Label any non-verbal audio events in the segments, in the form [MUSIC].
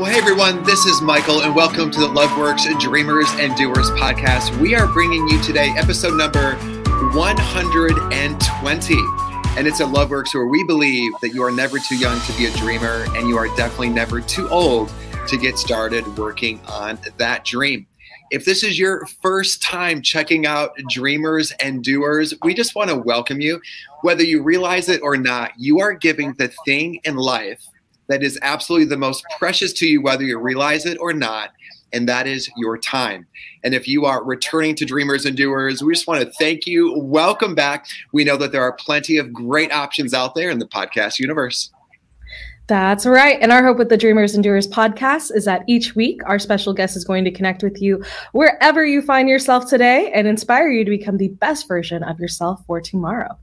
Well, hey everyone, this is Michael, and welcome to the LoveWorks Dreamers and Doers podcast. We are bringing you today episode number 120. And it's at LoveWorks where we believe that you are never too young to be a dreamer, and you are definitely never too old to get started working on that dream. If this is your first time checking out Dreamers and Doers, we just want to welcome you. Whether you realize it or not, you are giving the thing in life that is absolutely the most precious to you, whether you realize it or not, and that is your time. And if you are returning to Dreamers and Doers, we just want to thank you. Welcome back. We know that there are plenty of great options out there in the podcast universe. That's right. And our hope with the Dreamers and Doers podcast is that each week our special guest is going to connect with you wherever you find yourself today and inspire you to become the best version of yourself for tomorrow.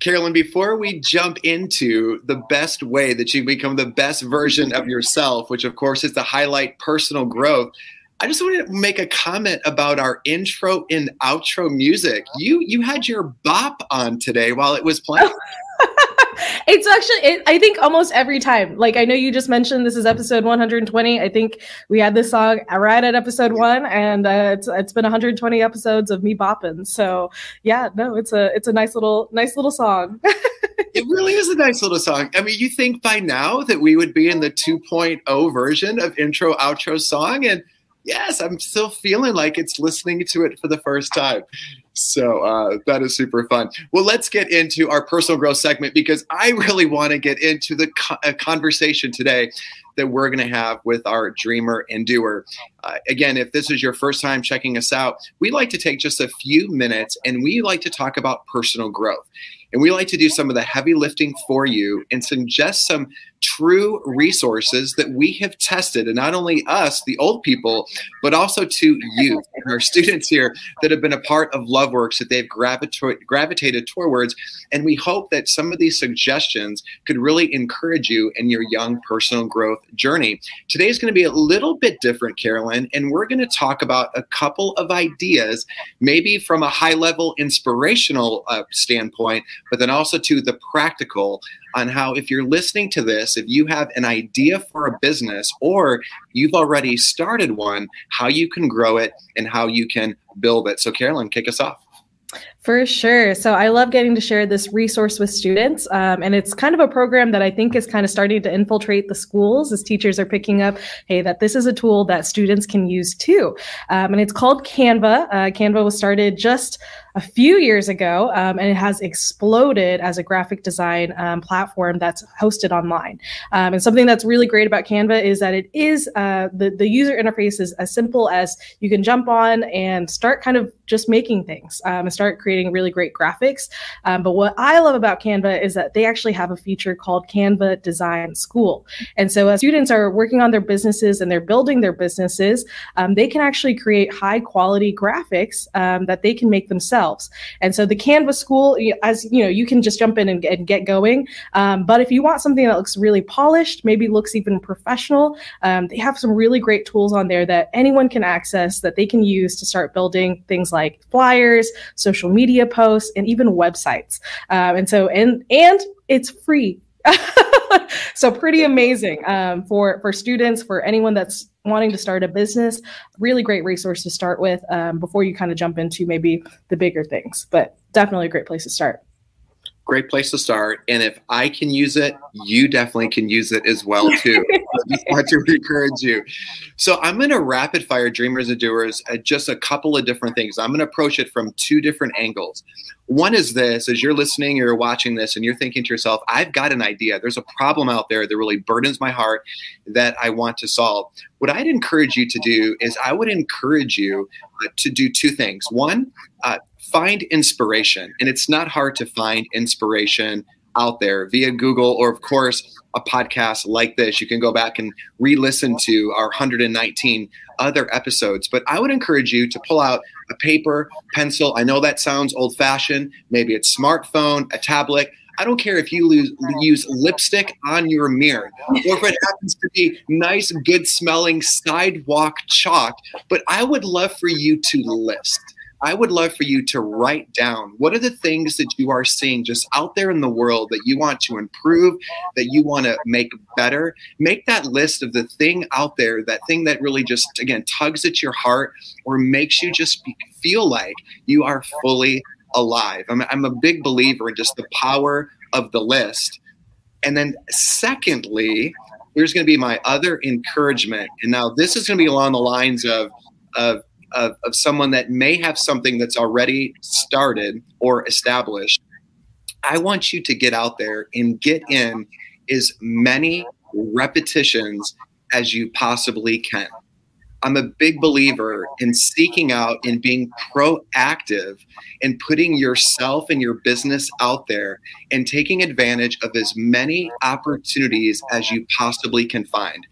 Carolyn, before we jump into the best way that you become the best version of yourself, which of course is to highlight personal growth, I just wanted to make a comment about our intro and outro music. You you had your bop on today while it was playing. [LAUGHS] it's actually it, i think almost every time. Like i know you just mentioned this is episode 120 i think we had this song right at episode one and uh, it's it's been 120 episodes of me bopping. So yeah no it's a it's a nice little nice little song. [LAUGHS] It really is a nice little song. I mean you think by now that we would be in the 2.0 version of intro outro song and yes i'm still feeling like it's listening to it for the first time so uh, that is super fun. Well, let's get into our personal growth segment because I really want to get into the co- conversation today that we're going to have with our dreamer and doer. Uh, again, if this is your first time checking us out, we like to take just a few minutes and we like to talk about personal growth. And we like to do some of the heavy lifting for you and suggest some true resources that we have tested, and not only us, the old people, but also to you and our students here that have been a part of LoveWorks that they've gravita- gravitated towards. And we hope that some of these suggestions could really encourage you in your young personal growth journey. Today is going to be a little bit different, Carolyn, and we're going to talk about a couple of ideas, maybe from a high level inspirational uh, standpoint, but then also to the practical on how if you're listening to this, if you have an idea for a business or you've already started one, how you can grow it and how you can build it. So, Carolyn, kick us off. For sure. So I love getting to share this resource with students. Um, and it's kind of a program that I think is kind of starting to infiltrate the schools as teachers are picking up, hey, that this is a tool that students can use too. Um, and it's called Canva. Uh, Canva was started just a few years ago, um, and it has exploded as a graphic design um, platform that's hosted online. Um, and something that's really great about Canva is that it is uh, the the user interface is as simple as you can jump on and start kind of just making things um, and start creating really great graphics. Um, but what I love about Canva is that they actually have a feature called Canva Design School. And so as students are working on their businesses and they're building their businesses, um, they can actually create high quality graphics that they can make themselves themselves. And so the Canva school, as you know, you can just jump in and, and get going. Um, but if you want something that looks really polished, maybe looks even professional, um, they have some really great tools on there that anyone can access that they can use to start building things like flyers, social media posts, and even websites. Um, and so, and and it's free. [LAUGHS] so pretty amazing um, for for students for anyone that's wanting to start a business really great resource to start with um, before you kind of jump into maybe the bigger things but definitely a great place to start great place to start. And if I can use it, you definitely can use it as well too. [LAUGHS] I just want to encourage you. So I'm going to rapid fire dreamers and doers at just a couple of different things. I'm going to approach it from two different angles. One is this: as you're listening, you're watching this, and you're thinking to yourself, "I've got an idea. There's a problem out there that really burdens my heart that I want to solve." What I'd encourage you to do is, I would encourage you uh, to do two things. One, uh, find inspiration. And it's not hard to find inspiration out there via Google or, of course, a podcast like this. You can go back and re listen to our 119 other episodes. But I would encourage you to pull out a paper, pencil. I know that sounds old fashioned. Maybe it's smartphone, a tablet. I don't care if you lose, use lipstick on your mirror or if it happens to be nice, good smelling sidewalk chalk, but I would love for you to list I would love for you to write down what are the things that you are seeing just out there in the world that you want to improve, that you want to make better. Make that list of the thing out there, that thing that really just, again, tugs at your heart or makes you just feel like you are fully alive. I'm, I'm a big believer in just the power of the list. And then, secondly, here's going to be my other encouragement. And now, this is going to be along the lines of, of of, of someone that may have something that's already started or established, I want you to get out there and get in as many repetitions as you possibly can. I'm a big believer in seeking out and being proactive and putting yourself and your business out there and taking advantage of as many opportunities as you possibly can find.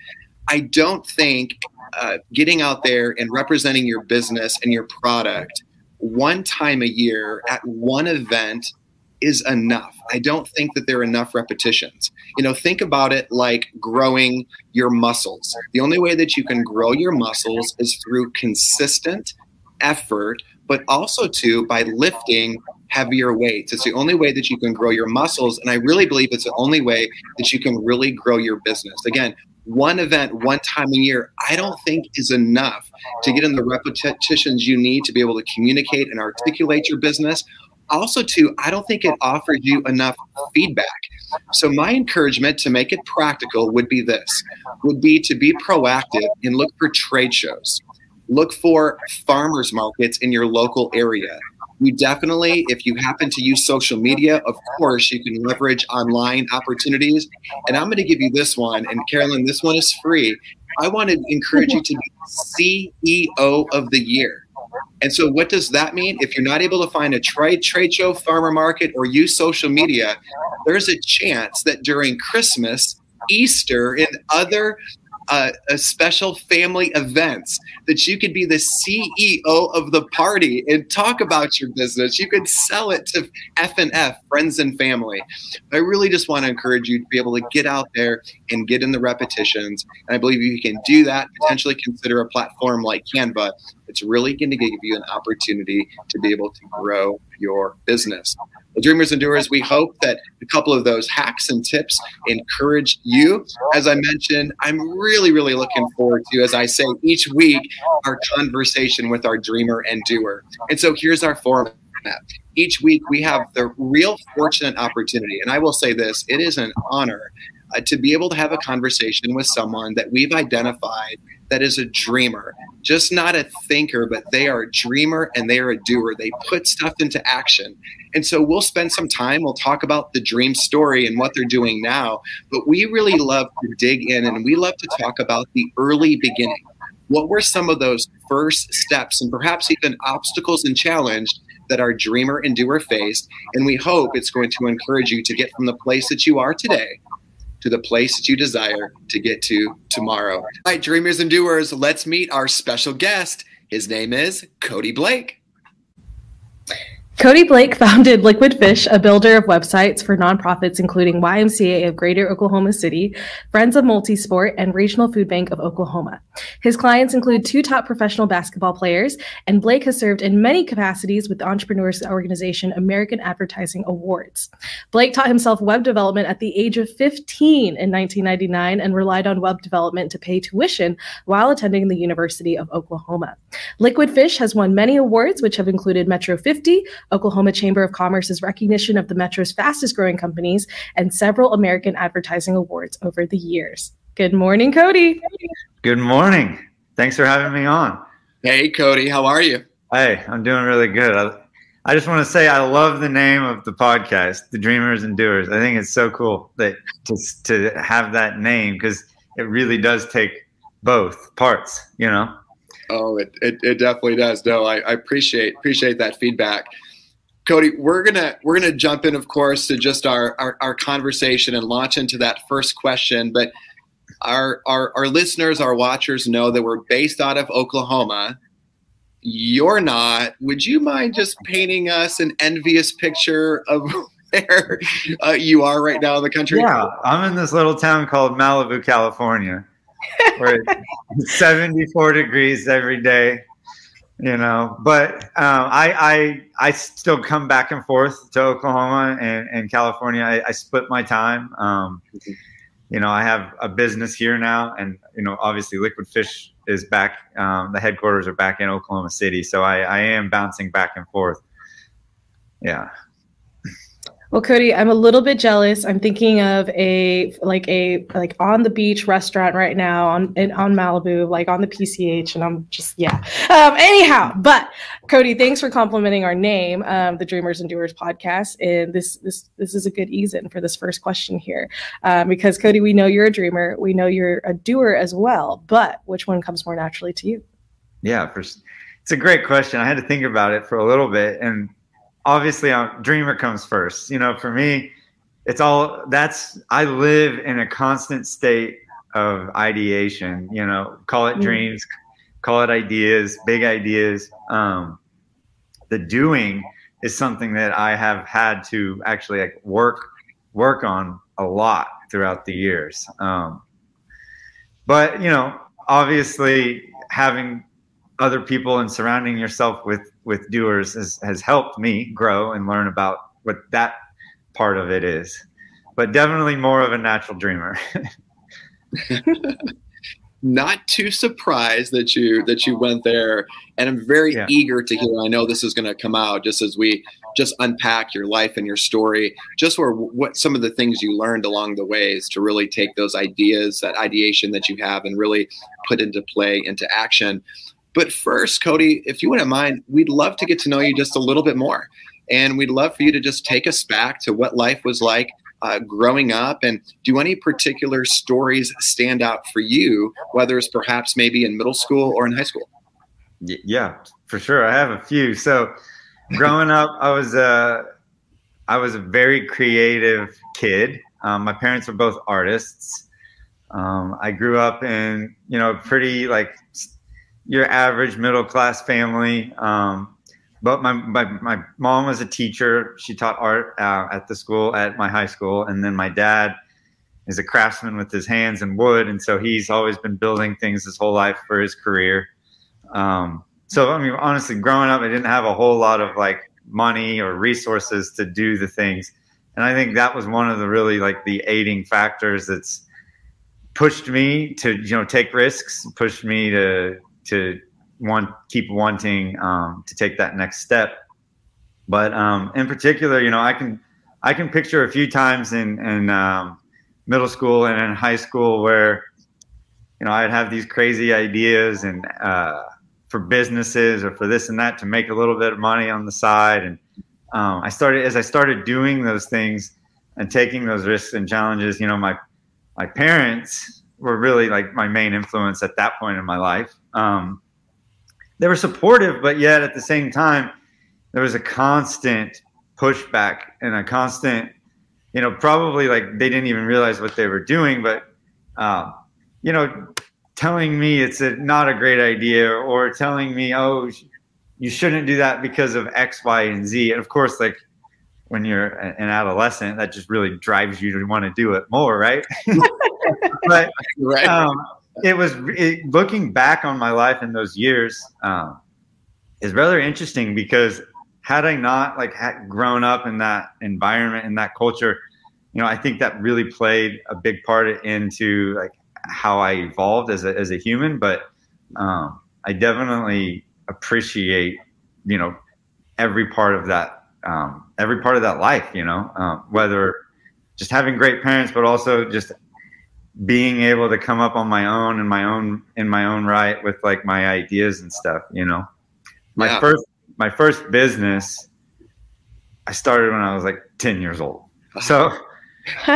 I don't think uh, getting out there and representing your business and your product one time a year at one event is enough. I don't think that there are enough repetitions. You know, think about it like growing your muscles. The only way that you can grow your muscles is through consistent effort, but also too by lifting heavier weights. It's the only way that you can grow your muscles. And I really believe it's the only way that you can really grow your business. Again, one event one time a year, I don't think is enough to get in the repetitions you need to be able to communicate and articulate your business. Also, too, I don't think it offers you enough feedback. So my encouragement to make it practical would be this would be to be proactive and look for trade shows. Look for farmers markets in your local area you definitely, if you happen to use social media, of course, you can leverage online opportunities. And I'm going to give you this one. And Carolyn, this one is free. I want to encourage you to be CEO of the year. And so, what does that mean? If you're not able to find a trade trade show, farmer market, or use social media, there's a chance that during Christmas, Easter, and other uh, special family events that you could be the CEO of the party and talk about your business. You could sell it to F and F, friends and family. I really just want to encourage you to be able to get out there and get in the repetitions. And I believe you can do that. Potentially consider a platform like Canva. It's really going to give you an opportunity to be able to grow your business. Dreamers and Doers, we hope that a couple of those hacks and tips encourage you. As I mentioned, I'm really, really looking forward to, as I say each week, our conversation with our dreamer and doer. And so here's our format. Each week, we have the real fortunate opportunity. And I will say this it is an honor uh, to be able to have a conversation with someone that we've identified that is a dreamer, just not a thinker, but they are a dreamer and they are a doer. They put stuff into action. And so we'll spend some time, we'll talk about the dream story and what they're doing now, but we really love to dig in and we love to talk about the early beginning. What were some of those first steps and perhaps even obstacles and challenge that our dreamer and doer faced? And we hope it's going to encourage you to get from the place that you are today to the place that you desire to get to tomorrow. All right, dreamers and doers, let's meet our special guest. His name is Cody Blake. Cody Blake [LAUGHS] founded Liquid Fish, a builder of websites for nonprofits including YMCA of Greater Oklahoma City, Friends of Multisport, and Regional Food Bank of Oklahoma. His clients include two top professional basketball players, and Blake has served in many capacities with the entrepreneurs organization American Advertising Awards. Blake taught himself web development at the age of 15 in 1999 and relied on web development to pay tuition while attending the University of Oklahoma. Liquid Fish has won many awards, which have included Metro 50, Oklahoma Chamber of Commerce's recognition of the Metro's fastest growing companies, and several American Advertising Awards over the years. Good morning, Cody. Good morning. Thanks for having me on. Hey, Cody. How are you? Hey, I'm doing really good. I, I just want to say I love the name of the podcast, The Dreamers and Doers. I think it's so cool that to, to have that name because it really does take both parts, you know? Oh, it, it, it definitely does. No, I, I appreciate appreciate that feedback. Cody, we're gonna we're gonna jump in, of course, to just our, our, our conversation and launch into that first question. But our, our our listeners, our watchers know that we're based out of Oklahoma. You're not. Would you mind just painting us an envious picture of [LAUGHS] where uh, you are right now in the country? Yeah, I'm in this little town called Malibu, California, where it's [LAUGHS] 74 degrees every day you know. But um, I, I I still come back and forth to Oklahoma and, and California. I, I split my time. Um, you know, I have a business here now, and you know, obviously, Liquid Fish is back. Um, the headquarters are back in Oklahoma City, so I, I am bouncing back and forth. Yeah. Well, Cody, I'm a little bit jealous. I'm thinking of a like a like on the beach restaurant right now on in, on Malibu, like on the PCH, and I'm just yeah. Um, anyhow, but Cody, thanks for complimenting our name, um, the Dreamers and Doers podcast, and this this this is a good ease in for this first question here, um, because Cody, we know you're a dreamer, we know you're a doer as well, but which one comes more naturally to you? Yeah, for, it's a great question. I had to think about it for a little bit, and obviously a uh, dreamer comes first. You know for me it's all that's i live in a constant state of ideation you know call it mm. dreams call it ideas big ideas. Um, the doing is something that i have had to actually like work work on a lot throughout the years. Um, but you know obviously having other people and surrounding yourself with with doers has, has helped me grow and learn about what that part of it is. But definitely more of a natural dreamer. [LAUGHS] Not too surprised that you that you went there and i'm very yeah. eager to hear i know this is going to come out just as we just unpack your life and your story just where what some of the things you learned along the ways to really take those ideas that ideation that you have and really put into play into action but first, Cody, if you wouldn't mind, we'd love to get to know you just a little bit more. And we'd love for you to just take us back to what life was like uh, growing up and do any particular stories stand out for you, whether it's perhaps maybe in middle school or in high school? Yeah, for sure. I have a few. So growing up, I was a, I was a very creative kid. Um, my parents were both artists. Um, I grew up in, you know, pretty like your average middle class family. Um, but my, my, my mom was a teacher. She taught art uh, at the school, at my high school. And then my dad is a craftsman with his hands and wood. And so he's always been building things his whole life for his career. Um, so, I mean, honestly, growing up, I didn't have a whole lot of like money or resources to do the things. And I think that was one of the really like the aiding factors that's pushed me to, you know, take risks, pushed me to, to want keep wanting um, to take that next step. But um, in particular, you know, I can I can picture a few times in in um, middle school and in high school where you know I'd have these crazy ideas and uh, for businesses or for this and that to make a little bit of money on the side. And um, I started as I started doing those things and taking those risks and challenges. You know, my my parents were really like my main influence at that point in my life. Um, they were supportive, but yet at the same time, there was a constant pushback and a constant, you know, probably like they didn't even realize what they were doing, but, um, you know, telling me it's a, not a great idea or telling me, oh, you shouldn't do that because of X, Y, and Z. And of course, like when you're an adolescent, that just really drives you to want to do it more, right? [LAUGHS] but [LAUGHS] right. Um, it was it, looking back on my life in those years um, is rather interesting because had I not like had grown up in that environment in that culture, you know, I think that really played a big part into like how I evolved as a as a human. But um, I definitely appreciate you know every part of that um, every part of that life. You know, um, whether just having great parents, but also just being able to come up on my own and my own in my own right with like my ideas and stuff you know? My yeah. first my first business i started when i was like 10 years old. So [LAUGHS]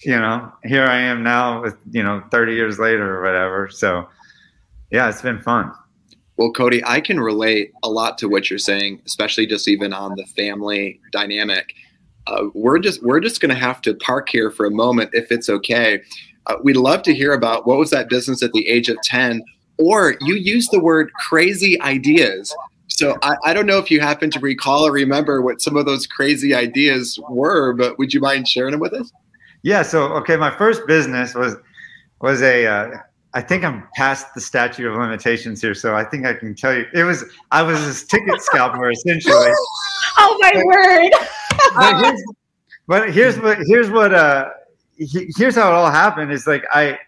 you know here i am now with you know 30 years later or whatever. So yeah it's been fun. Well cody i can relate a lot to what you're saying especially just even on the family dynamic. Uh, we're just we're just going to have to park here for a moment if it's okay uh, we'd love to hear about what was that business at the age of 10 or you use the word crazy ideas so I, I, don't know if you happen to recall or remember what some of those crazy ideas were but would you mind sharing them with us yeah so okay my first business was was a uh, I think I'm past the statute of limitations here, so I think I can tell you it was I was this ticket scalper essentially. [LAUGHS] Oh my word! but, here's, but here's what here's what uh here's how it all happened is like I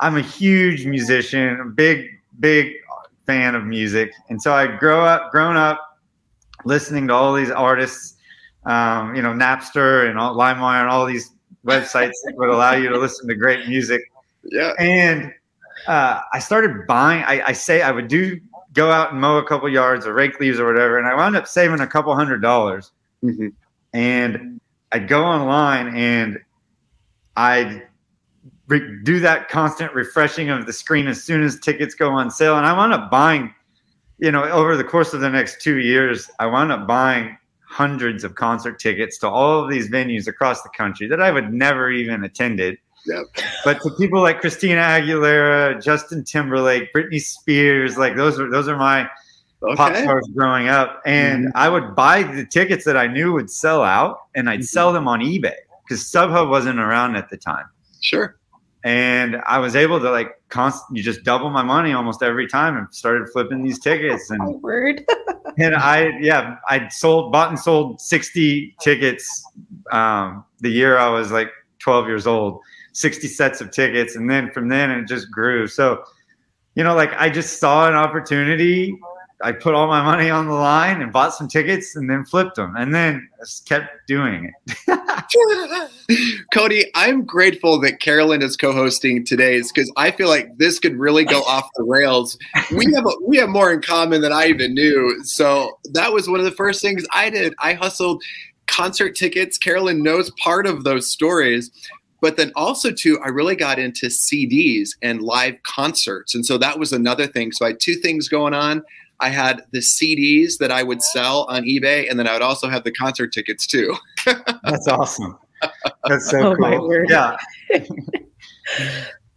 I'm a huge musician, a big big fan of music, and so I grow up grown up listening to all these artists, um, you know, Napster and all, LimeWire and all these websites that would allow you to listen to great music. Yeah, and uh, I started buying. I, I, say I would do go out and mow a couple yards or rake leaves or whatever, and I wound up saving a couple hundred dollars. Mm-hmm. And I'd go online and I'd re- do that constant refreshing of the screen as soon as tickets go on sale, and I wound up buying. You know, over the course of the next two years, I wound up buying hundreds of concert tickets to all of these venues across the country that I would never even attended Yep. But to people like Christina Aguilera, Justin Timberlake, Britney Spears, like those are those are my okay. pop stars growing up. And mm-hmm. I would buy the tickets that I knew would sell out, and I'd mm-hmm. sell them on eBay because StubHub wasn't around at the time. Sure. And I was able to like constantly just double my money almost every time and started flipping these tickets. And oh, [LAUGHS] word. [LAUGHS] and I yeah, I sold bought and sold 60 tickets um, the year I was like 12 years old 60 sets of tickets. And then from then it just grew. So, you know, like I just saw an opportunity. I put all my money on the line and bought some tickets and then flipped them and then kept doing it. [LAUGHS] Cody, I'm grateful that Carolyn is co-hosting today's because I feel like this could really go off the rails. We have a, we have more in common than I even knew. So that was one of the first things I did. I hustled concert tickets. Carolyn knows part of those stories but then also too i really got into cds and live concerts and so that was another thing so i had two things going on i had the cds that i would sell on ebay and then i would also have the concert tickets too. [LAUGHS] That's awesome. That's so [LAUGHS] oh, cool. yeah. [LAUGHS]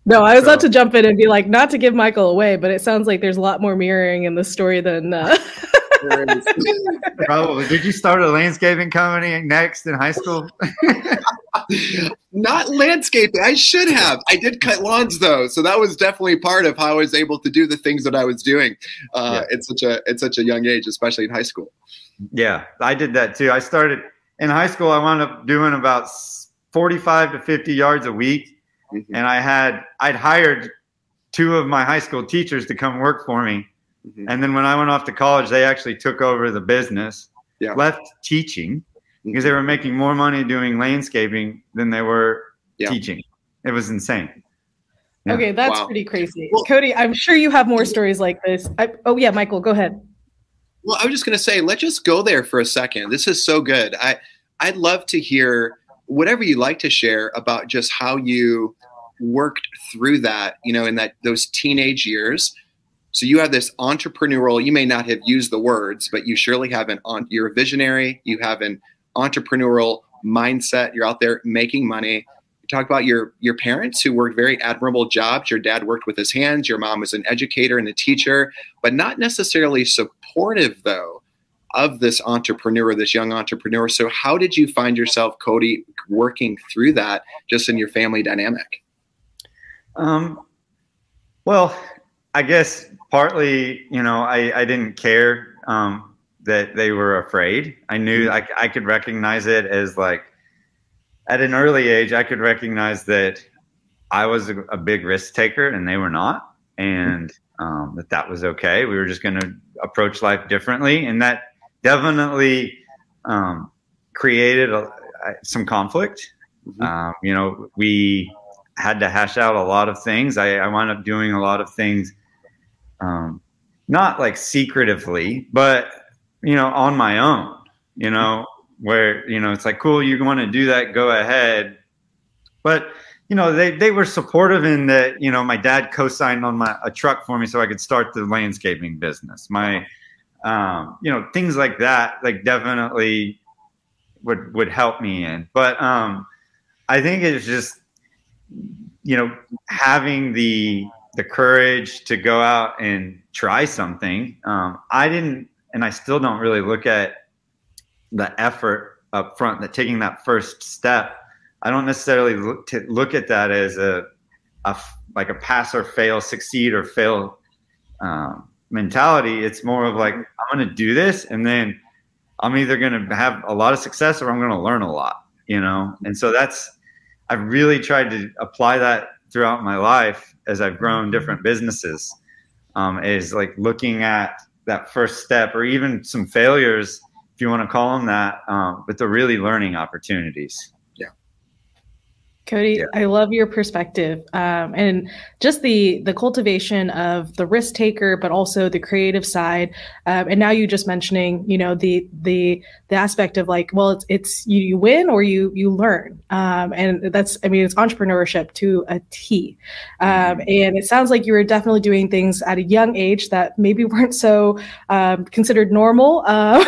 No i was so. about to jump in and be like not to give michael away but it sounds like there's a lot more mirroring in the story than uh... [LAUGHS] Probably. Did you start a landscaping company next in high school? Not landscaping. I should have. I did cut lawns though, so that was definitely part of how I was able to do the things that I was doing uh, yeah. at such a at such a young age, especially in high school. Yeah, I did that too. I started in high school. I wound up doing about forty-five to fifty yards a week, mm-hmm. and I had I'd hired two of my high school teachers to come work for me Mm-hmm. And then when I went off to college, they actually took over the business, yeah. left teaching mm-hmm. because they were making more money doing landscaping than they were yeah. teaching. It was insane. Yeah. Okay, that's wow. pretty crazy. Well, Cody, I'm sure you have more stories like this. I, oh yeah, Michael, go ahead. Well, I was just going to say, let's just go there for a second. This is so good. I I'd love to hear whatever you'd like to share about just how you worked through that, you know, in that those teenage years so you have this entrepreneurial, you may not have used the words, but you surely have an on you're a visionary, you have an entrepreneurial mindset, you're out there making money. You talk about your your parents who worked very admirable jobs. Your dad worked with his hands, your mom was an educator and a teacher, but not necessarily supportive though of this entrepreneur, this young entrepreneur. So how did you find yourself, Cody, working through that just in your family dynamic? Um well, I guess partly, you know, I, I didn't care um, that they were afraid. I knew mm-hmm. I, I could recognize it as like at an early age, I could recognize that I was a, a big risk taker and they were not, and um, that that was okay. We were just going to approach life differently, and that definitely um, created a, some conflict. Mm-hmm. Um, you know, we had to hash out a lot of things. I, I wound up doing a lot of things um, not like secretively, but you know, on my own. You know, where you know it's like, cool, you want to do that, go ahead. But you know, they they were supportive in that. You know, my dad co-signed on my a truck for me so I could start the landscaping business. My um, you know, things like that, like definitely would would help me in. But um, I think it's just you know having the the courage to go out and try something. Um, I didn't, and I still don't really look at the effort up front, that taking that first step. I don't necessarily look to look at that as a a like a pass or fail, succeed or fail um, mentality. It's more of like I'm going to do this, and then I'm either going to have a lot of success or I'm going to learn a lot. You know, and so that's I've really tried to apply that throughout my life as I've grown different businesses. Um, is like looking at that first step or even some failures, if you want to call them that, um, but they're really learning opportunities. Cody, yeah. I love your perspective um, and just the the cultivation of the risk taker, but also the creative side. Um, and now you just mentioning, you know, the the the aspect of like, well, it's it's you, you win or you you learn, um, and that's I mean, it's entrepreneurship to a T. Um, mm-hmm. And it sounds like you were definitely doing things at a young age that maybe weren't so um, considered normal [LAUGHS] uh,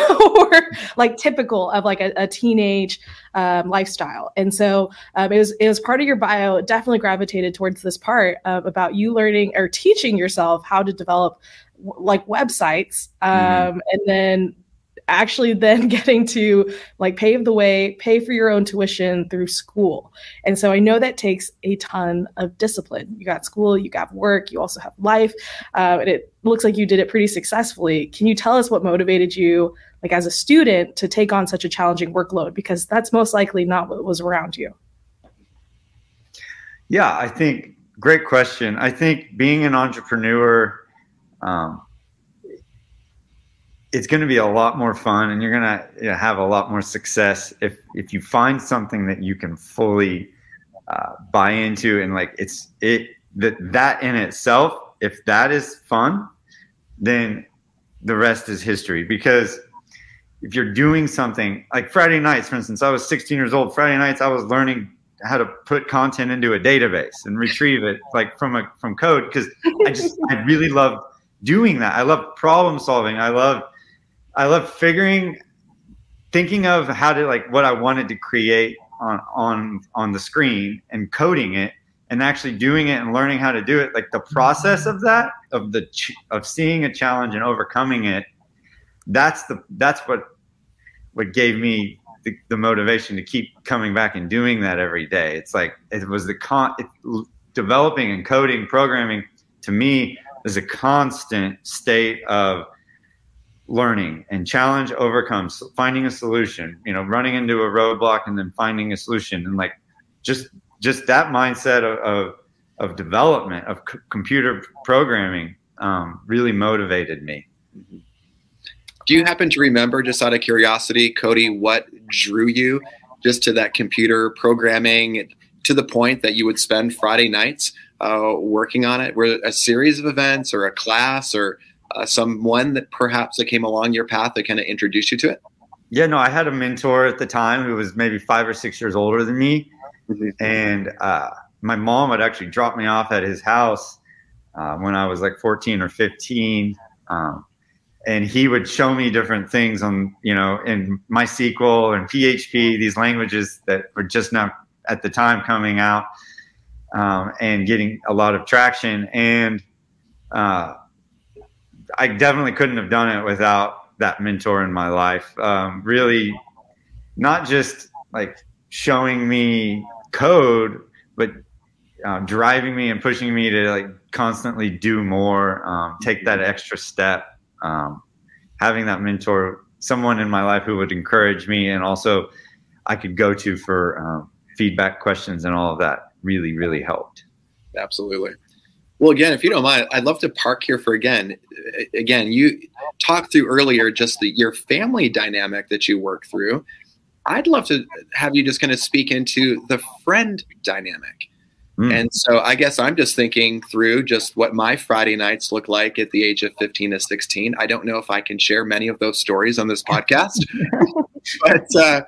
[LAUGHS] like typical of like a, a teenage um, lifestyle. And so um, it was it was part of your bio. Definitely gravitated towards this part uh, about you learning or teaching yourself how to develop like websites, mm-hmm. um, mm. and then actually then [LAUGHS] getting to like pave the way, pay for your own tuition through school. And so I know that takes a ton of discipline. You got school, you got work, you also have life, uh, and it looks like you did it pretty successfully. Can you tell us what motivated you like as a student to take on such a challenging workload because that's most likely not what was around you yeah i think great question i think being an entrepreneur um, it's going to be a lot more fun and you're going to have a lot more success if if you find something that you can fully uh, buy into and like it's it that that in itself if that is fun then the rest is history because if you're doing something like Friday nights, for instance, I was 16 years old. Friday nights, I was learning how to put content into a database and retrieve it like from a from code because I just I really love doing that. I love problem solving. I love I love figuring thinking of how to like what I wanted to create on on on the screen and coding it and actually doing it and learning how to do it like the process of that of the ch- of seeing a challenge and overcoming it that's the that's what what gave me the, the, motivation to keep coming back and doing that every day. It's like it was the con it, developing and coding programming to me is a constant state of learning and challenge overcome finding a solution you know running into a roadblock and then finding a solution and like just just that mindset of of, of development of c- computer programming um, really motivated me. Do you happen to remember, just out of curiosity, Cody, what drew you just to that computer programming to the point that you would spend Friday nights uh, working on it? Were a series of events or a class or uh, someone that perhaps that came along your path that kind of introduced you to it? Yeah, no, I had a mentor at the time who was maybe five or six years older than me. Mm-hmm. And uh, my mom would actually drop me off at his house uh, when I was like 14 or 15. Um, and he would show me different things on you know in MySQL and PHP, these languages that were just not at the time coming out um, and getting a lot of traction. And uh, I definitely couldn't have done it without that mentor in my life. Um, really, not just like showing me code, but uh, driving me and pushing me to like constantly do more, um, take that extra step um, having that mentor, someone in my life who would encourage me, and also I could go to for um, feedback, questions, and all of that really, really helped. Absolutely. Well, again, if you don't mind, I'd love to park here for again. Again, you talked through earlier just the, your family dynamic that you work through. I'd love to have you just kind of speak into the friend dynamic. Mm. And so I guess I'm just thinking through just what my Friday nights look like at the age of 15 to 16. I don't know if I can share many of those stories on this [LAUGHS] podcast, but uh,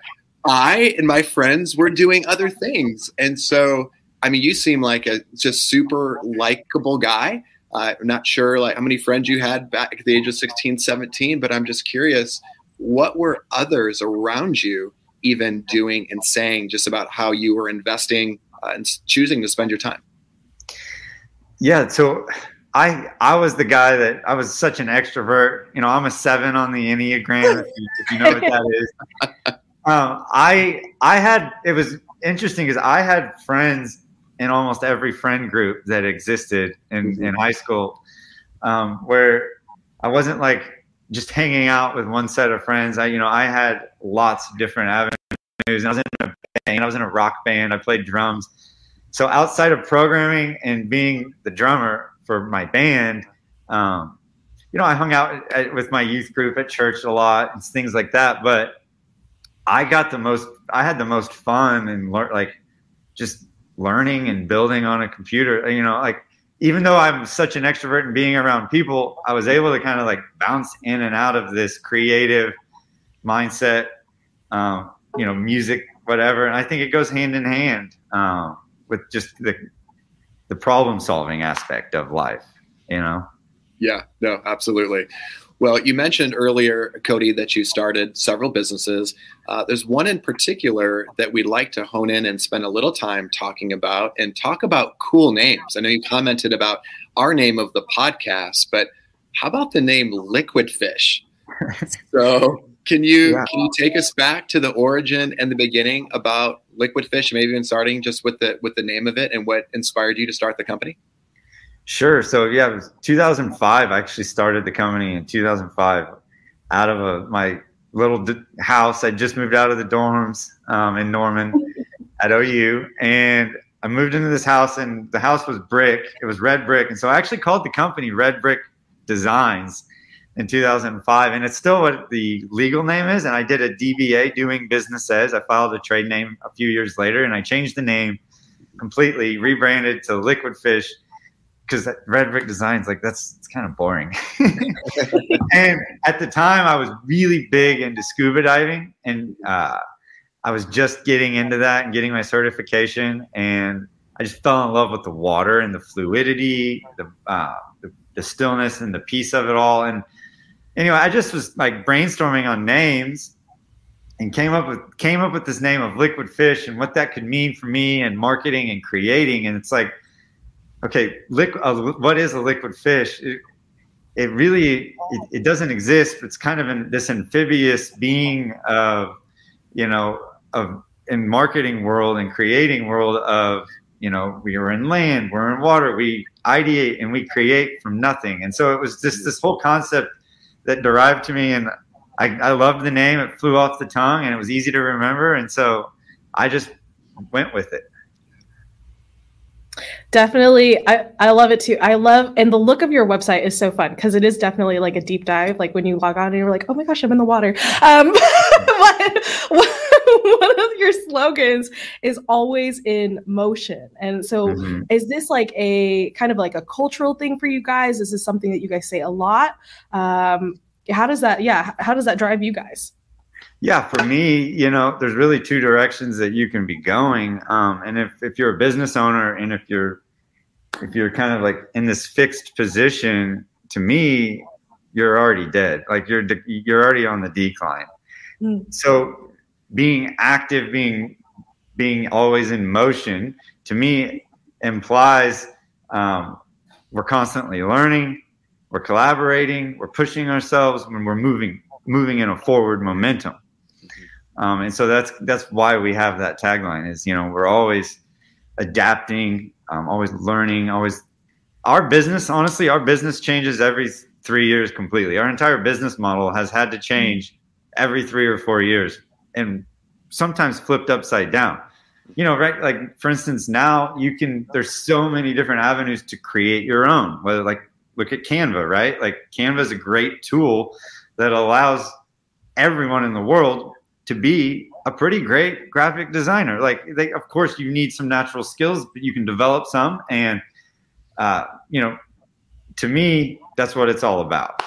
I and my friends were doing other things. And so, I mean, you seem like a just super likable guy. Uh, I'm not sure like how many friends you had back at the age of 16, 17, but I'm just curious, what were others around you even doing and saying just about how you were investing uh, and choosing to spend your time? Yeah, so I I was the guy that I was such an extrovert. You know, I'm a seven on the Enneagram. if, you, if you know what that is. [LAUGHS] Um, I I had it was interesting because I had friends in almost every friend group that existed in, mm-hmm. in high school, um, where I wasn't like just hanging out with one set of friends. I, you know, I had lots of different avenues. I was in a band. I was in a rock band. I played drums. So outside of programming and being the drummer for my band, um, you know, I hung out at, with my youth group at church a lot and things like that. But I got the most, I had the most fun and learned like just learning and building on a computer. You know, like even though I'm such an extrovert and being around people, I was able to kind of like bounce in and out of this creative mindset, um, you know, music, whatever. And I think it goes hand in hand um, with just the the problem solving aspect of life, you know. Yeah, no, absolutely. Well, you mentioned earlier, Cody, that you started several businesses. Uh, there's one in particular that we'd like to hone in and spend a little time talking about and talk about cool names. I know you commented about our name of the podcast, but how about the name Liquid Fish? [LAUGHS] so, can you yeah. can you take us back to the origin and the beginning about Liquid Fish, maybe even starting just with the with the name of it and what inspired you to start the company? Sure. So yeah, it was 2005. I actually started the company in 2005 out of a, my little d- house. I just moved out of the dorms um, in Norman [LAUGHS] at OU, and I moved into this house, and the house was brick. It was red brick, and so I actually called the company Red Brick Designs in 2005, and it's still what the legal name is. And I did a DBA, doing business as. I filed a trade name a few years later, and I changed the name completely, rebranded to Liquid Fish because red brick designs like that's it's kind of boring. [LAUGHS] And at the time i was really big into scuba diving and uh, i was just getting into that and getting my certification and i just fell in love with the water and the fluidity the, uh, the, the stillness and the peace of it all. And anyway i just was like brainstorming on names and came up with came up with this name of liquid fish and what that could mean for me and marketing and creating. And it's like okay, uh, what is a liquid fish? It, it really it, it, doesn't exist. It's kind of in this amphibious being of you know of in marketing world and creating world of you know we are in land, we're in water, we ideate and we create from nothing. And so it was just this whole concept that derived to me, and I, I loved the name. It flew off the tongue, and it was easy to remember. And so I just went with it. Definitely. I, I love it too. I love, and the look of your website is so fun because it is definitely like a deep dive. Like when you log on and you're like, oh my gosh, I'm in the water. Um, [LAUGHS] [LAUGHS] one of your slogans is always in motion. And so mm-hmm. is this like a kind of like a cultural thing for you guys? Is this something that you guys say a lot? Um, how does that, yeah, how does that drive you guys? Yeah, for me, you know, there's really two directions that you can be going. Um, and if, if you're a business owner and if you're if you're kind of like in this fixed position, to me, you're already dead. Like you're de- you're already on the decline. Mm. So being active, being being always in motion, to me implies um, we're constantly learning, we're collaborating, we're pushing ourselves when we're moving moving in a forward momentum. Um, and so that's that's why we have that tagline is you know we're always adapting, um, always learning, always. Our business, honestly, our business changes every three years completely. Our entire business model has had to change every three or four years, and sometimes flipped upside down. You know, right? Like for instance, now you can. There's so many different avenues to create your own. Whether like look at Canva, right? Like Canva is a great tool that allows everyone in the world to be a pretty great graphic designer. Like, they, of course, you need some natural skills, but you can develop some. And, uh, you know, to me, that's what it's all about.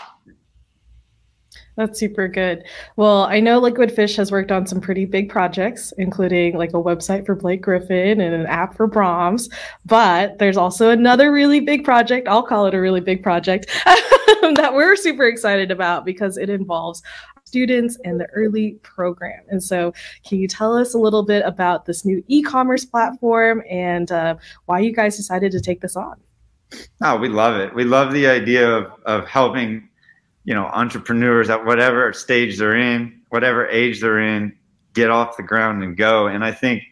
That's super good. Well, I know Liquid Fish has worked on some pretty big projects, including like a website for Blake Griffin and an app for Braum's. But there's also another really big project. I'll call it a really big project [LAUGHS] [LAUGHS] that we're super excited about because it involves students and the early program. And so, can you tell us a little bit about this new e commerce platform and uh, why you guys decided to take this on? Oh, we love it. We love the idea of, of helping, you know, entrepreneurs at whatever stage they're in, whatever age they're in, get off the ground and go. And I think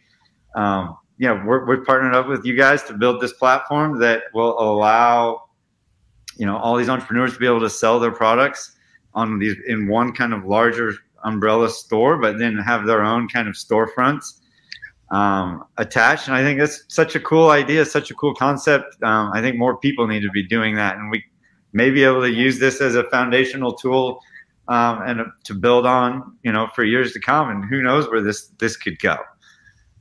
um, you know, we're, we're partnered up with you guys to build this platform that will allow, you know, all these entrepreneurs to be able to sell their products on these in one kind of larger umbrella store, but then have their own kind of storefronts um, attached. And I think that's such a cool idea, such a cool concept. Um, I think more people need to be doing that, and we may be able to use this as a foundational tool um, and to build on, you know, for years to come. And who knows where this this could go.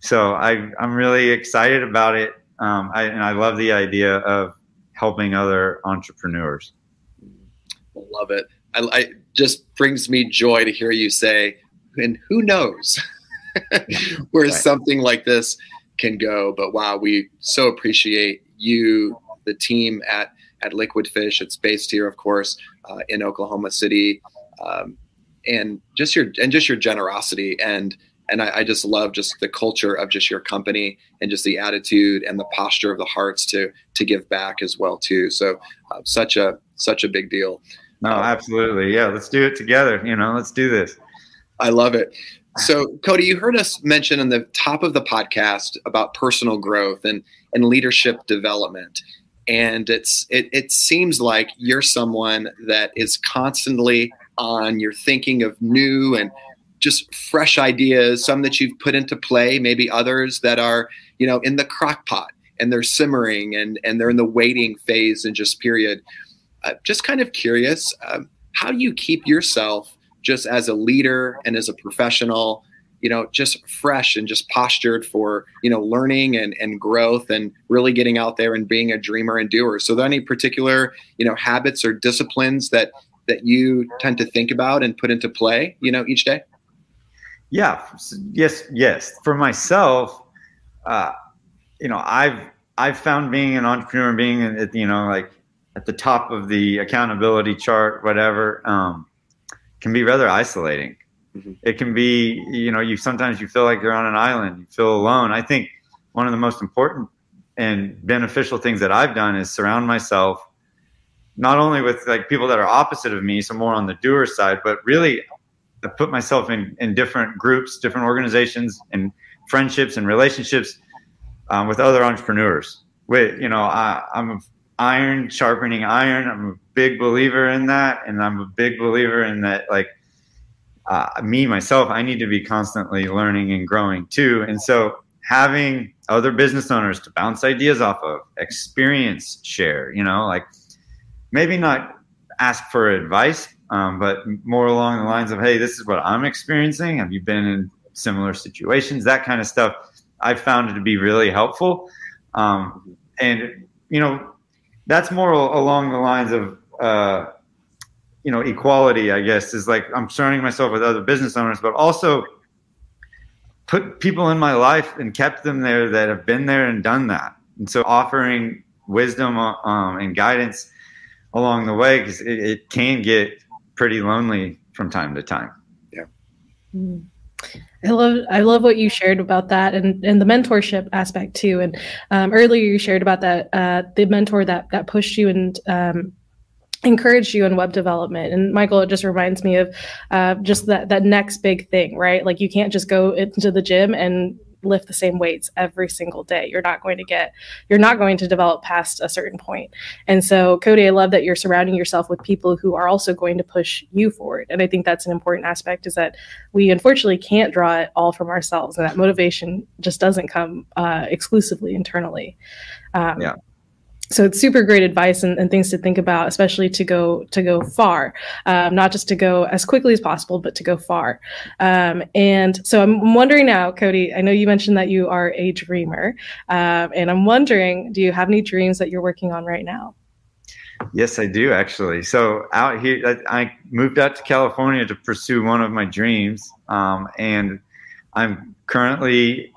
So I, I'm really excited about it, um, I, and I love the idea of helping other entrepreneurs. Love it. I, I just brings me joy to hear you say, and who knows [LAUGHS] where right. something like this can go. But wow, we so appreciate you, the team at at Liquid Fish. It's based here, of course, uh, in Oklahoma City, um, and just your and just your generosity and and I, I, just love just the culture of just your company and just the attitude and the posture of the hearts to to give back as well too. So uh, such a such a big deal. No, absolutely. Yeah, let's do it together. You know, let's do this. I love it. So, Cody, you heard us mention in the top of the podcast about personal growth and and leadership development. And it's it it seems like you're someone that is constantly on. You're thinking of new and just fresh ideas, some that you've put into play, maybe others that are, you know, in the crock pot and they're simmering and and they're in the waiting phase and just period. Uh, just kind of curious um, how do you keep yourself just as a leader and as a professional you know just fresh and just postured for you know learning and, and growth and really getting out there and being a dreamer and doer? So there any particular you know habits or disciplines that that you tend to think about and put into play you know each day yeah yes yes for myself uh you know i've i've found being an entrepreneur being you know like at the top of the accountability chart, whatever, um, can be rather isolating. Mm-hmm. It can be, you know, you sometimes you feel like you're on an island, you feel alone. I think one of the most important and beneficial things that I've done is surround myself not only with like people that are opposite of me, so more on the doer side, but really I put myself in, in different groups, different organizations and friendships and relationships um, with other entrepreneurs. With, you know, I, I'm iron sharpening iron. I'm a big believer in that, and I'm a big believer in that. Like uh, me myself, I need to be constantly learning and growing too. And so having other business owners to bounce ideas off of, experience share. You know, like maybe not ask for advice, um, but more along the lines of, hey, this is what I'm experiencing. Have you been in similar situations? That kind of stuff. I've found it to be really helpful. Um, and you know, that's more along the lines of uh, you know equality i guess is like i'm surrounding myself with other business owners but also put people in my life and kept them there that have been there and done that and so offering wisdom um, and guidance along the way because it, it, can get pretty lonely from time to time yeah mm-hmm. I love I love what you shared about that and, and the mentorship aspect too. And um, earlier you shared about that uh, the mentor that that pushed you and um, encouraged you in web development. And Michael, it just reminds me of uh, just that that next big thing, right? Like you can't just go into the gym and lift the same weights every single day. You're not going to get, you're not going to develop past a certain point. And so, Cody, I love that you're surrounding yourself with people who are also going to push you forward. And I think that's an important aspect is that we unfortunately can't draw it all from ourselves, and that motivation just doesn't come uh, exclusively internally. Um, yeah so it's super great advice and, and, things to think about especially to go to go far. Um, not just to go as quickly as possible but to go far. Um, and so i'm wondering now cody i know you mentioned that you are a dreamer. Um, and i'm wondering do you have any dreams that you're working on right now? Yes i do actually. So out here i moved out to california to pursue one of my dreams. Um, and i'm currently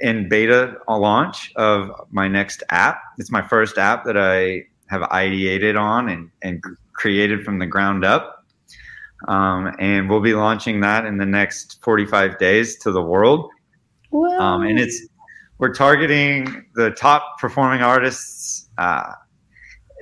in beta launch of my next app. It's my first app that I have ideated on and, and created from the ground up. Um, and we'll be launching that in the next 45 days to the world. Um, and it's we're targeting the top performing artists uh,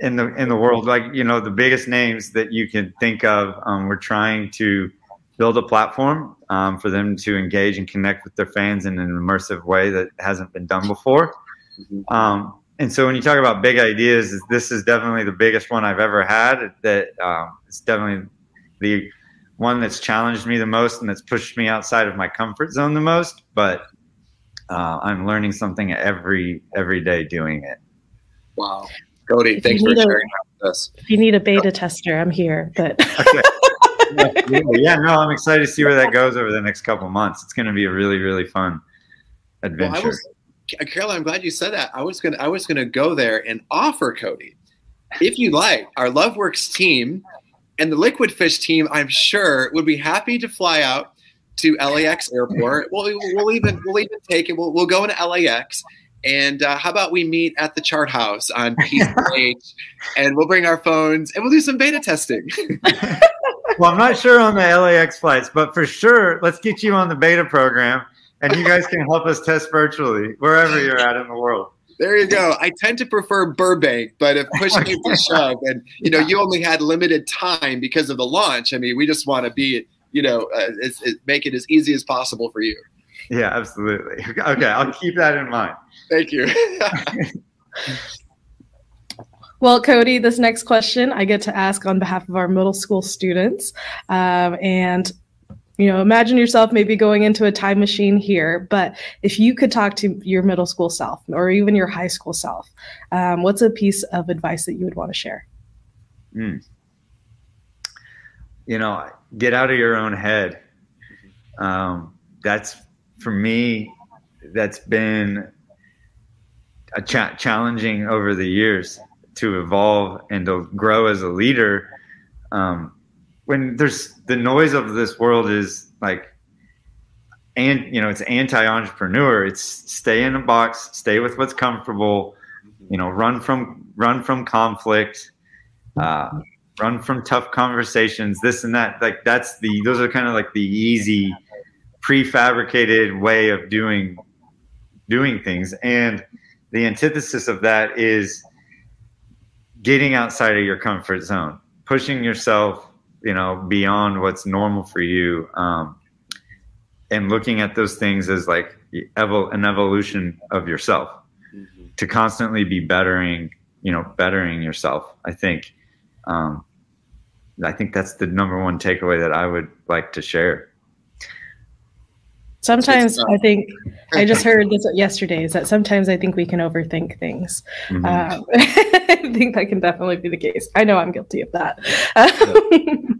in the in the world, like you know the biggest names that you can think of. Um, we're trying to build a platform um, for them to engage and connect with their fans in an immersive way that hasn't been done before. Mm-hmm. Um, and so when you talk about big ideas, this is definitely the biggest one I've ever had. That um, it's definitely the one that's challenged me the most and that's pushed me outside of my comfort zone the most. But uh, I'm learning something every every day doing it. Wow, Cody, thanks for sharing that with us. If you need a beta tester, I'm here. But okay. [LAUGHS] [LAUGHS] yeah, no, I'm excited to see where that goes over the next couple months. It's going to be a really really fun adventure. Well, Carolyn, I'm glad you said that. I was gonna I was gonna go there and offer Cody, if you like, our LoveWorks team and the Liquid Fish team, I'm sure would be happy to fly out to LAX airport. we'll, we'll even we'll even take it. We'll, we'll go into LAX. And uh, how about we meet at the chart house on Peace and we'll bring our phones and we'll do some beta testing. [LAUGHS] well, I'm not sure on the LAX flights, but for sure, let's get you on the beta program and you guys can help us test virtually wherever you're at in the world. There you go. I tend to prefer Burbank, but if push [LAUGHS] came to shove, and you know, you only had limited time because of the launch. I mean, we just want to be, you know, uh, it's, it, make it as easy as possible for you. Yeah, absolutely. Okay, I'll keep that in mind. Thank you. [LAUGHS] Well, Cody, this next question I get to ask on behalf of our middle school students. Um, and you know, imagine yourself maybe going into a time machine here, but if you could talk to your middle school self or even your high school self, um, what's a piece of advice that you would want to share? Mm. You know, get out of your own head. Um, that's for me, that's been a cha- challenging over the years to evolve and to grow as a leader. Um, when there's the noise of this world is like and you know it's anti-entrepreneur it's stay in a box stay with what's comfortable you know run from run from conflict uh, run from tough conversations this and that like that's the those are kind of like the easy prefabricated way of doing doing things and the antithesis of that is getting outside of your comfort zone pushing yourself you know beyond what's normal for you um, and looking at those things as like evol- an evolution of yourself mm-hmm. to constantly be bettering you know bettering yourself i think um, i think that's the number one takeaway that i would like to share sometimes i think i just [LAUGHS] heard this yesterday is that sometimes i think we can overthink things mm-hmm. um, [LAUGHS] [LAUGHS] i think that can definitely be the case i know i'm guilty of that [LAUGHS]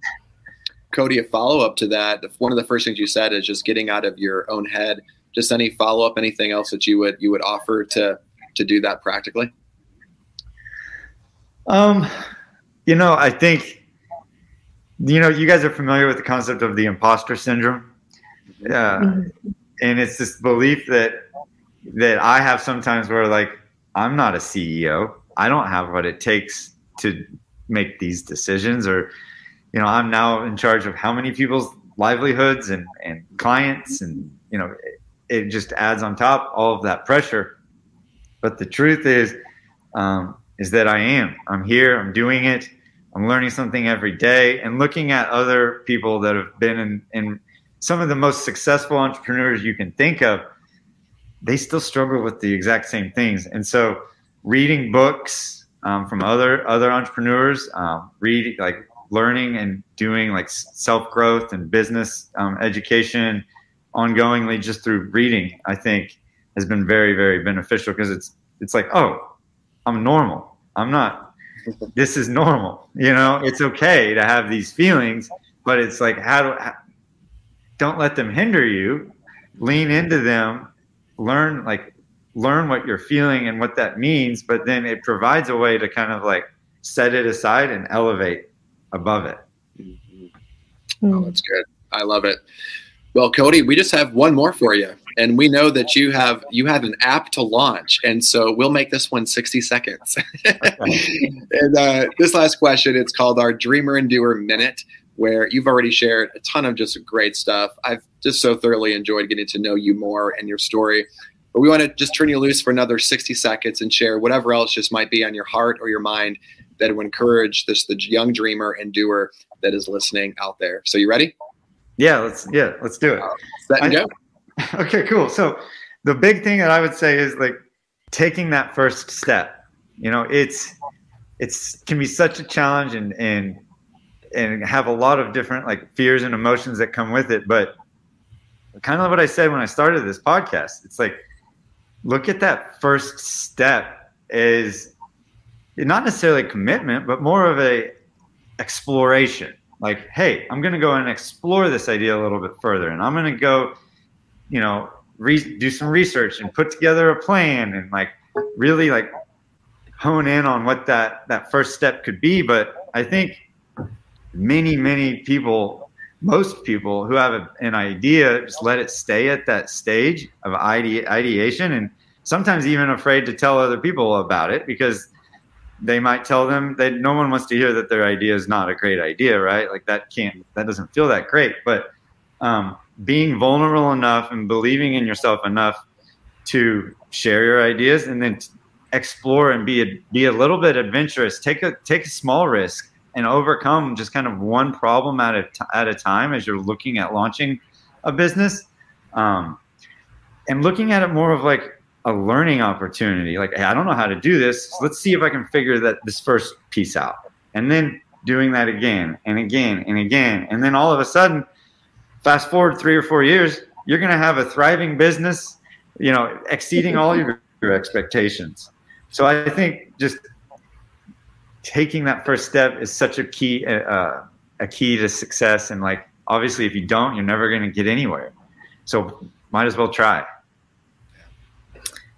Cody, a follow up to that. One of the first things you said is just getting out of your own head. Just any follow up, anything else that you would you would offer to to do that practically? Um, you know, I think you know you guys are familiar with the concept of the imposter syndrome. Yeah, mm-hmm. and it's this belief that that I have sometimes where like I'm not a CEO. I don't have what it takes to make these decisions or you know, I'm now in charge of how many people's livelihoods and, and clients and, you know, it, it just adds on top all of that pressure. But the truth is, um, is that I am. I'm here. I'm doing it. I'm learning something every day and looking at other people that have been in, in some of the most successful entrepreneurs you can think of. They still struggle with the exact same things. And so, reading books um, from other other entrepreneurs, um, read like learning and doing like self growth and business um, education ongoingly just through reading, I think has been very, very beneficial because it's, it's like, oh, I'm normal. I'm not, [LAUGHS] this is normal. You know, it's okay to have these feelings, but it's like, how do, how, don't let them hinder you. Lean into them, learn, like, learn what you're feeling and what that means, but then it provides a way to kind of like set it aside and elevate above it. Mm-hmm. Oh, that's good. I love it. Well, Cody, we just have one more for you, and we know that you have you have an app to launch, and so we'll make this one 60 seconds. [LAUGHS] and uh, this last question, it's called our Dreamer and Doer Minute, where you've already shared a ton of just great stuff. I've just so thoroughly enjoyed getting to know you more and your story. But we want to just turn you loose for another 60 seconds and share whatever else just might be on your heart or your mind that would encourage this the young dreamer and doer that is listening out there. So you ready? Yeah, let's yeah, let's do it. Set and I- go. [LAUGHS] okay, cool. So the big thing that I would say is like taking that first step. You know, it's it's can be such a challenge and and and have a lot of different like fears and emotions that come with it. But kind of what I said when I started this podcast, it's like look at that first step is not necessarily commitment, but more of a exploration. Like, hey, I'm going to go and explore this idea a little bit further, and I'm going to go, you know, re- do some research and put together a plan and like really like hone in on what that that first step could be. But I think many many people, most people who have a, an idea, just let it stay at that stage of ide- ideation, and sometimes even afraid to tell other people about it because they might tell them that no one wants to hear that their idea is not a great idea, right? Like that can't, that doesn't feel that great. But um, being vulnerable enough and believing in yourself enough to share your ideas and then explore and be a, be a little bit adventurous. Take a take a small risk and overcome just kind of one problem at a t- at a time as you're looking at launching a business, um, and looking at it more of like a learning opportunity. Like, hey, I don't know how to do this. So let's see if I can figure that this first piece out, and then doing that again and again and again, and then all of a sudden, fast forward three or four years, you're going to have a thriving business, you know, exceeding all your, [LAUGHS] your expectations. So I think just taking that first step is such a key, uh, a key to success. And like, obviously, if you don't, you're never going to get anywhere. So might as well try.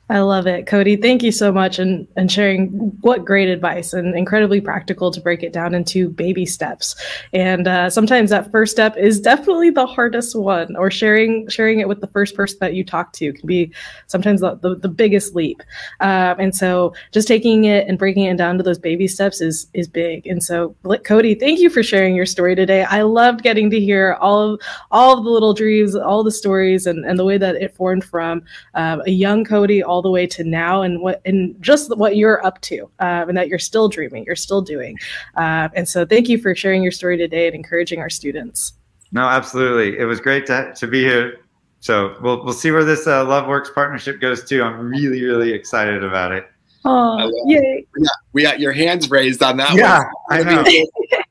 I love it. Cody, thank you so much and, and sharing what great advice and incredibly practical to break it down into baby steps. And uh, sometimes that first step is definitely the hardest one or sharing sharing it with the first person that you talk to can be sometimes the, the, the biggest leap. Um, and so just taking it and breaking it down to those baby steps is is big. And so Cody, thank you for sharing your story today. I loved getting to hear all of all of the little dreams, all the stories and, and the way that it formed from um, a young Cody all the way to now and what and just what you're up to um, and that you're still dreaming you're still doing. Uh, and so thank you for sharing your story today and encouraging our students. No absolutely. It was great to, to be here. So we'll, we'll see where this uh, loveworks partnership goes to. i'm really really excited about it. Oh yay. Yeah, we got your hands raised on that yeah one. i know.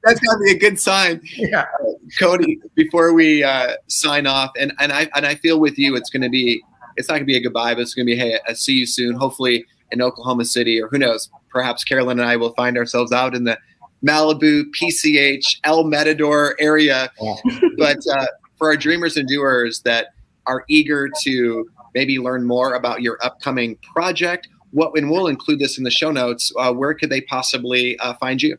That's got to be a good sign. yeah. Cody, before we uh, sign off, and, and I and I feel with you, it's going to be it's not going to be a goodbye, but it's going to be hey, I see you soon. Hopefully in Oklahoma City, or who knows, perhaps Carolyn and I will find ourselves out in the Malibu, PCH, El Matador area. Yeah. But uh, for our dreamers and doers that are eager to maybe learn more about your upcoming project, what and we'll include this in the show notes. Uh, where could they possibly uh, find you?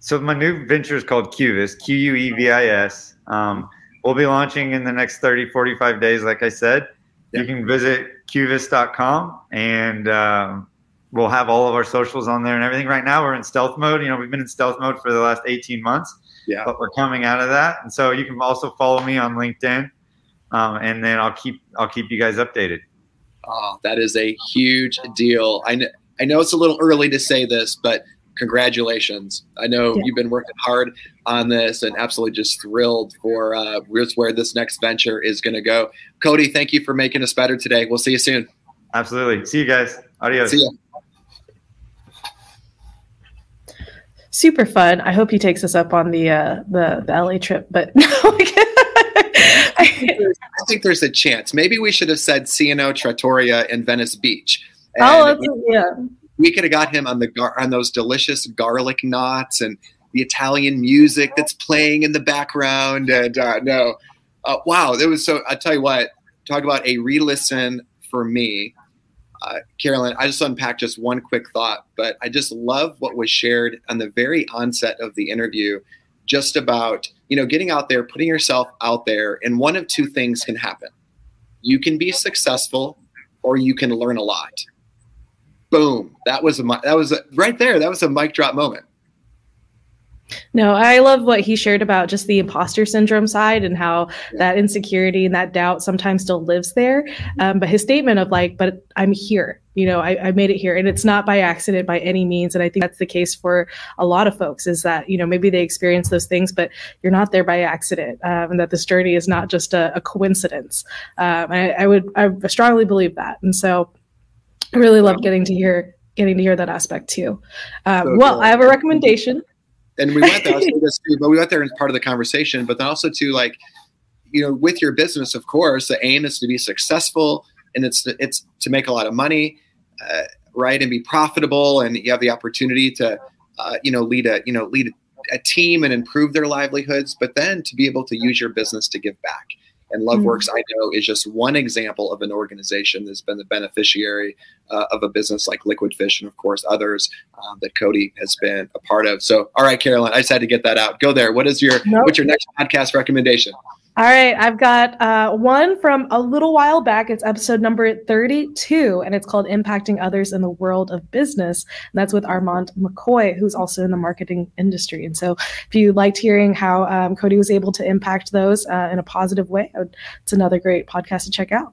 So my new venture is called Quevis, Q-U-E-V-I-S. Um, we'll be launching in the next 30, 45 days, like I said. You can visit Quevis.com and um, we'll have all of our socials on there and everything. Right now we're in stealth mode. You know, we've been in stealth mode for the last 18 months, Yeah. but we're coming out of that. And so you can also follow me on LinkedIn. Um, and then I'll keep, I'll keep you guys updated. Oh, that is a huge deal. I know, I know it's a little early to say this, but congratulations. I know Yeah. you've been working hard on this and absolutely just thrilled for uh, just where this next venture is going to go. Cody, thank you for making us better today. We'll see you soon. Absolutely. See you guys. Adios. See ya. super fun i hope he takes us up on the uh the, the la trip but [LAUGHS] no I, I think there's a chance. Maybe we should have said Ciano Trattoria in Venice Beach. And oh that's, yeah we could have got him on the gar- on those delicious garlic knots and the Italian music that's playing in the background. And uh, no, uh, wow, it was so. I tell you what, talk about a re-listen for me, uh, Carolyn. I just unpacked just one quick thought, but I just love what was shared on the very onset of the interview, just about you know getting out there, putting yourself out there, and one of two things can happen: you can be successful, or you can learn a lot boom that was a that was a, right there that was a mic drop moment No, I love what he shared about just the imposter syndrome side and how yeah. that insecurity and that doubt sometimes still lives there. Um, but his statement of like, but I'm here, you know, I, I, made it here and it's not by accident by any means. And I think that's the case for a lot of folks is that, you know, maybe they experience those things, but you're not there by accident um, and that this journey is not just a, a coincidence. Um, I, I would, I strongly believe that. And so I really love getting to hear getting to hear that aspect too. Um, so well, I have a recommendation and we went [LAUGHS] there. this too, but we went there as part of the conversation. But then also to like, you know, with your business, of course, the aim is to be successful, and it's to, it's to make a lot of money, uh, right, and be profitable, and you have the opportunity to, uh, you know, lead a you know lead a team and improve their livelihoods, but then to be able to use your business to give back. And LoveWorks, mm-hmm. I know, is just one example of an organization that's been the beneficiary uh, of a business like Liquid Fish, and of course others uh, that Cody has been a part of. So, all right, Carolyn, I just had to get that out. Go there. What is your nope. what's your next podcast recommendation? All right, I've got uh, one from a little while back. It's episode number 32, and it's called Impacting Others in the World of Business. And that's with Armand McCoy, who's also in the marketing industry. And so, if you liked hearing how um, Cody was able to impact those uh, in a positive way, it's another great podcast to check out.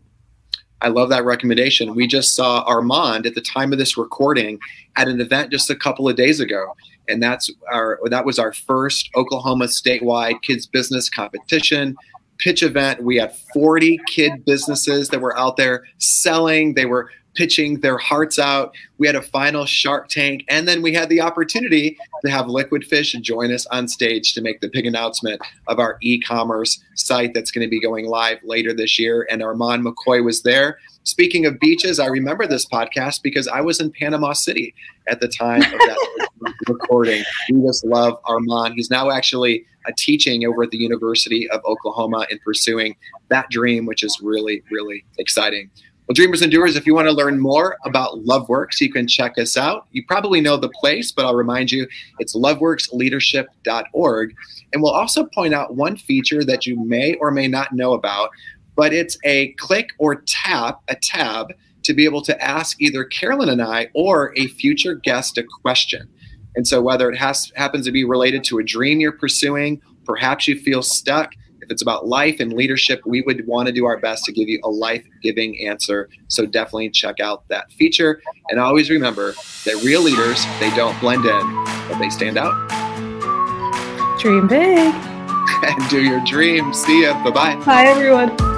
I love that recommendation. We just saw Armand at the time of this recording at an event just a couple of days ago and that's our that was our first Oklahoma statewide kids business competition pitch event. We had 40 kid businesses that were out there selling. They were pitching their hearts out. We had a final Shark Tank, and then we had the opportunity to have Liquid Fish join us on stage to make the big announcement of our e-commerce site that's going to be going live later this year. And Armand McCoy was there. Speaking of beaches, I remember this podcast because I was in Panama City at the time of that [LAUGHS] recording. We just love Armand. He's now actually a teaching over at the University of Oklahoma and pursuing that dream, which is really, really exciting. Well, dreamers and doers, if you want to learn more about LoveWorks, you can check us out. You probably know the place, but I'll remind you it's loveworksleadership.org. And we'll also point out one feature that you may or may not know about, but it's a click or tap, a tab, to be able to ask either Carolyn and I or a future guest a question. And so, whether it has happens to be related to a dream you're pursuing, perhaps you feel stuck. If it's about life and leadership, we would want to do our best to give you a life giving answer. So, definitely check out that feature. And always remember that real leaders, they don't blend in, but they stand out. Dream big. [LAUGHS] and do your dream. See ya. Bye bye. Bye, everyone.